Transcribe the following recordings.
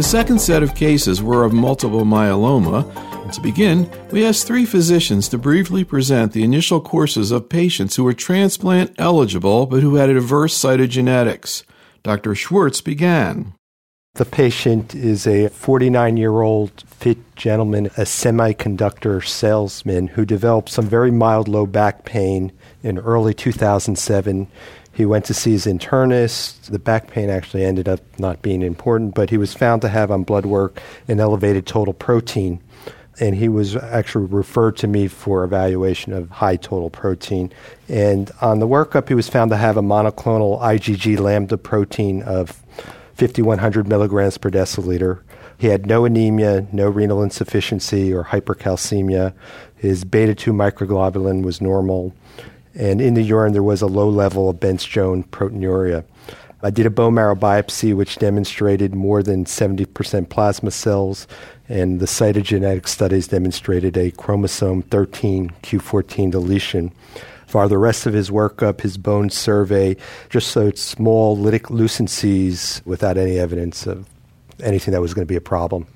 The second set of cases were of multiple myeloma. To begin, we asked three physicians to briefly present the initial courses of patients who were transplant eligible but who had adverse cytogenetics. Dr. Schwartz began. The patient is a 49 year old fit gentleman, a semiconductor salesman who developed some very mild low back pain in early 2007. He went to see his internist. The back pain actually ended up not being important, but he was found to have on blood work an elevated total protein. And he was actually referred to me for evaluation of high total protein. And on the workup, he was found to have a monoclonal IgG lambda protein of 5,100 milligrams per deciliter. He had no anemia, no renal insufficiency or hypercalcemia. His beta 2 microglobulin was normal. And in the urine, there was a low level of Bence-Jones proteinuria. I did a bone marrow biopsy, which demonstrated more than 70% plasma cells, and the cytogenetic studies demonstrated a chromosome 13 Q14 deletion. For the rest of his workup, his bone survey just showed small lytic lucencies without any evidence of anything that was going to be a problem.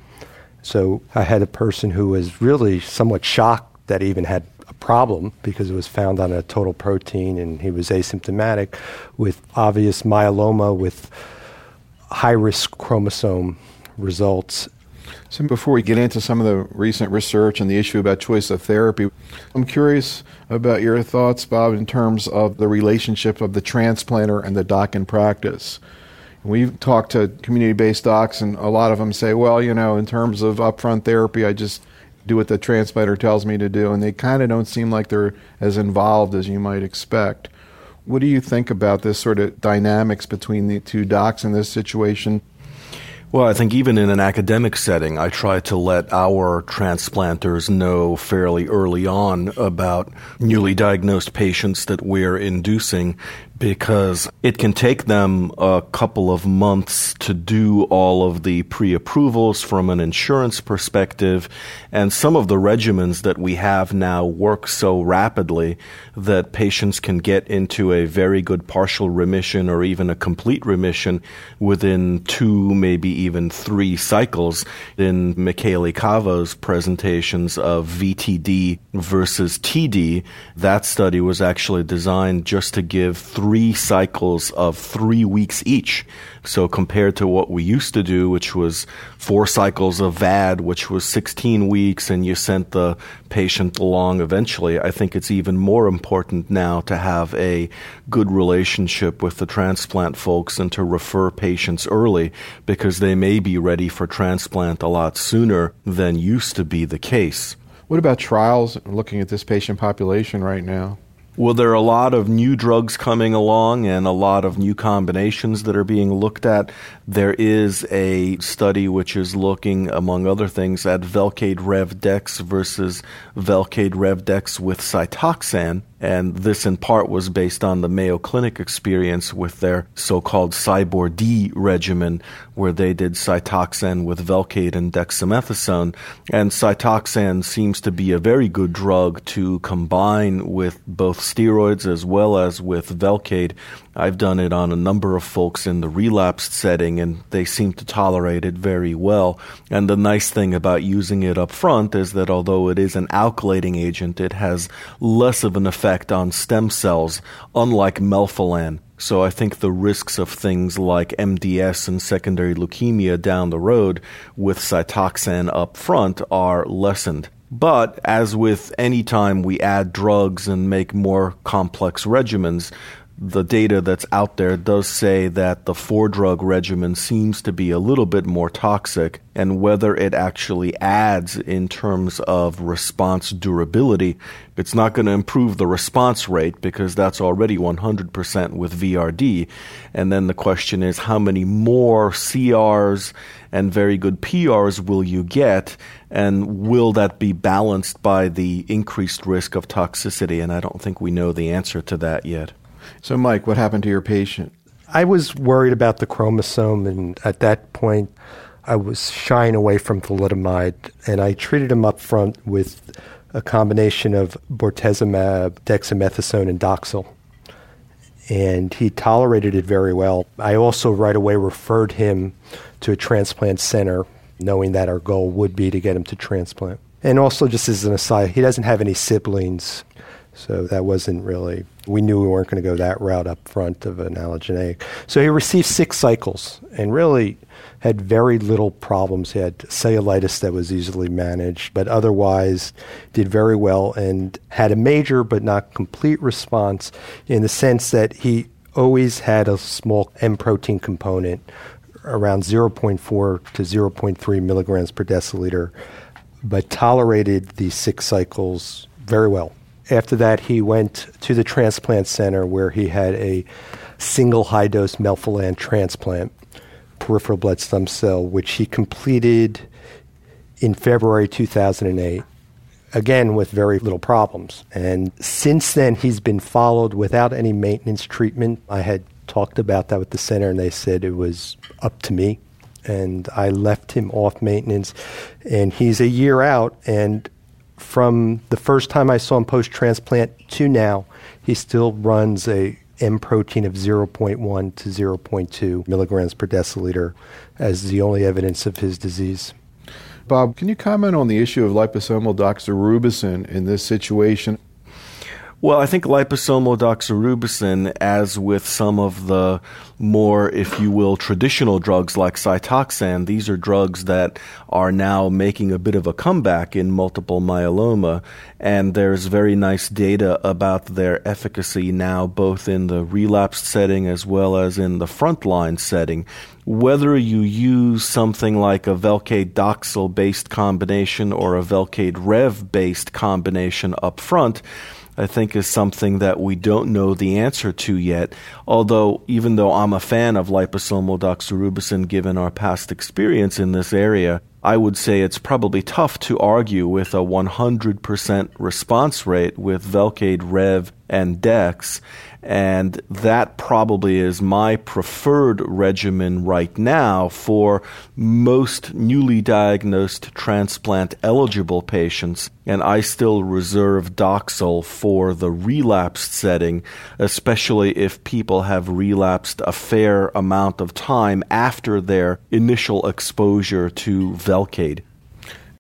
So I had a person who was really somewhat shocked that he even had problem because it was found on a total protein and he was asymptomatic with obvious myeloma with high risk chromosome results so, before we get into some of the recent research and the issue about choice of therapy, I'm curious about your thoughts, Bob, in terms of the relationship of the transplanter and the doc in practice. We've talked to community based docs, and a lot of them say, well, you know, in terms of upfront therapy, I just do what the transplanter tells me to do, and they kind of don't seem like they're as involved as you might expect. What do you think about this sort of dynamics between the two docs in this situation? Well, I think even in an academic setting, I try to let our transplanters know fairly early on about newly diagnosed patients that we're inducing because it can take them a couple of months to do all of the pre approvals from an insurance perspective. And some of the regimens that we have now work so rapidly that patients can get into a very good partial remission or even a complete remission within two, maybe even three cycles. In Michele Cavo's presentations of VTD versus TD, that study was actually designed just to give three cycles of three weeks each. So compared to what we used to do, which was four cycles of VAD, which was 16 weeks, and you sent the patient along eventually, I think it's even more important now to have a good relationship with the transplant folks and to refer patients early because they may be ready for transplant a lot sooner than used to be the case. What about trials looking at this patient population right now? Well, there are a lot of new drugs coming along and a lot of new combinations that are being looked at. There is a study which is looking, among other things, at Velcade RevDex versus Velcade RevDex with Cytoxan. And this, in part, was based on the Mayo Clinic experience with their so called Cybor D regimen, where they did Cytoxan with Velcade and dexamethasone. And Cytoxan seems to be a very good drug to combine with both steroids as well as with Velcade. I've done it on a number of folks in the relapsed setting, and they seem to tolerate it very well. And the nice thing about using it up front is that although it is an alkylating agent, it has less of an effect on stem cells, unlike melphalan. So I think the risks of things like MDS and secondary leukemia down the road with Cytoxan up front are lessened. But as with any time we add drugs and make more complex regimens, the data that's out there does say that the four drug regimen seems to be a little bit more toxic, and whether it actually adds in terms of response durability, it's not going to improve the response rate because that's already 100% with VRD. And then the question is how many more CRs and very good PRs will you get, and will that be balanced by the increased risk of toxicity? And I don't think we know the answer to that yet. So, Mike, what happened to your patient? I was worried about the chromosome, and at that point, I was shying away from thalidomide, and I treated him up front with a combination of bortezomib, dexamethasone, and Doxil. and he tolerated it very well. I also right away referred him to a transplant center, knowing that our goal would be to get him to transplant. And also, just as an aside, he doesn't have any siblings, so that wasn't really, we knew we weren't going to go that route up front of an allogeneic. So he received six cycles and really had very little problems. He had cellulitis that was easily managed, but otherwise did very well and had a major but not complete response in the sense that he always had a small M protein component around 0.4 to 0.3 milligrams per deciliter but tolerated the six cycles very well. After that, he went to the transplant center where he had a single high dose melphalan transplant, peripheral blood stem cell, which he completed in February 2008 again with very little problems. And since then, he's been followed without any maintenance treatment. I had talked about that with the center, and they said it was up to me and I left him off maintenance. And he's a year out, and from the first time I saw him post transplant to now, he still runs a M protein of 0.1 to 0.2 milligrams per deciliter as the only evidence of his disease. Bob, can you comment on the issue of liposomal doxorubicin in this situation? Well, I think liposomal doxorubicin, as with some of the more, if you will, traditional drugs like Cytoxan, these are drugs that are now making a bit of a comeback in multiple myeloma. And there's very nice data about their efficacy now, both in the relapsed setting as well as in the frontline setting. Whether you use something like a Velcade Doxil based combination or a Velcade Rev based combination up front, I think is something that we don't know the answer to yet. Although, even though I'm a fan of liposomal doxorubicin given our past experience in this area, I would say it's probably tough to argue with a 100% response rate with Velcade Rev and Dex and that probably is my preferred regimen right now for most newly diagnosed transplant eligible patients. And I still reserve Doxil for the relapsed setting, especially if people have relapsed a fair amount of time after their initial exposure to Velcade.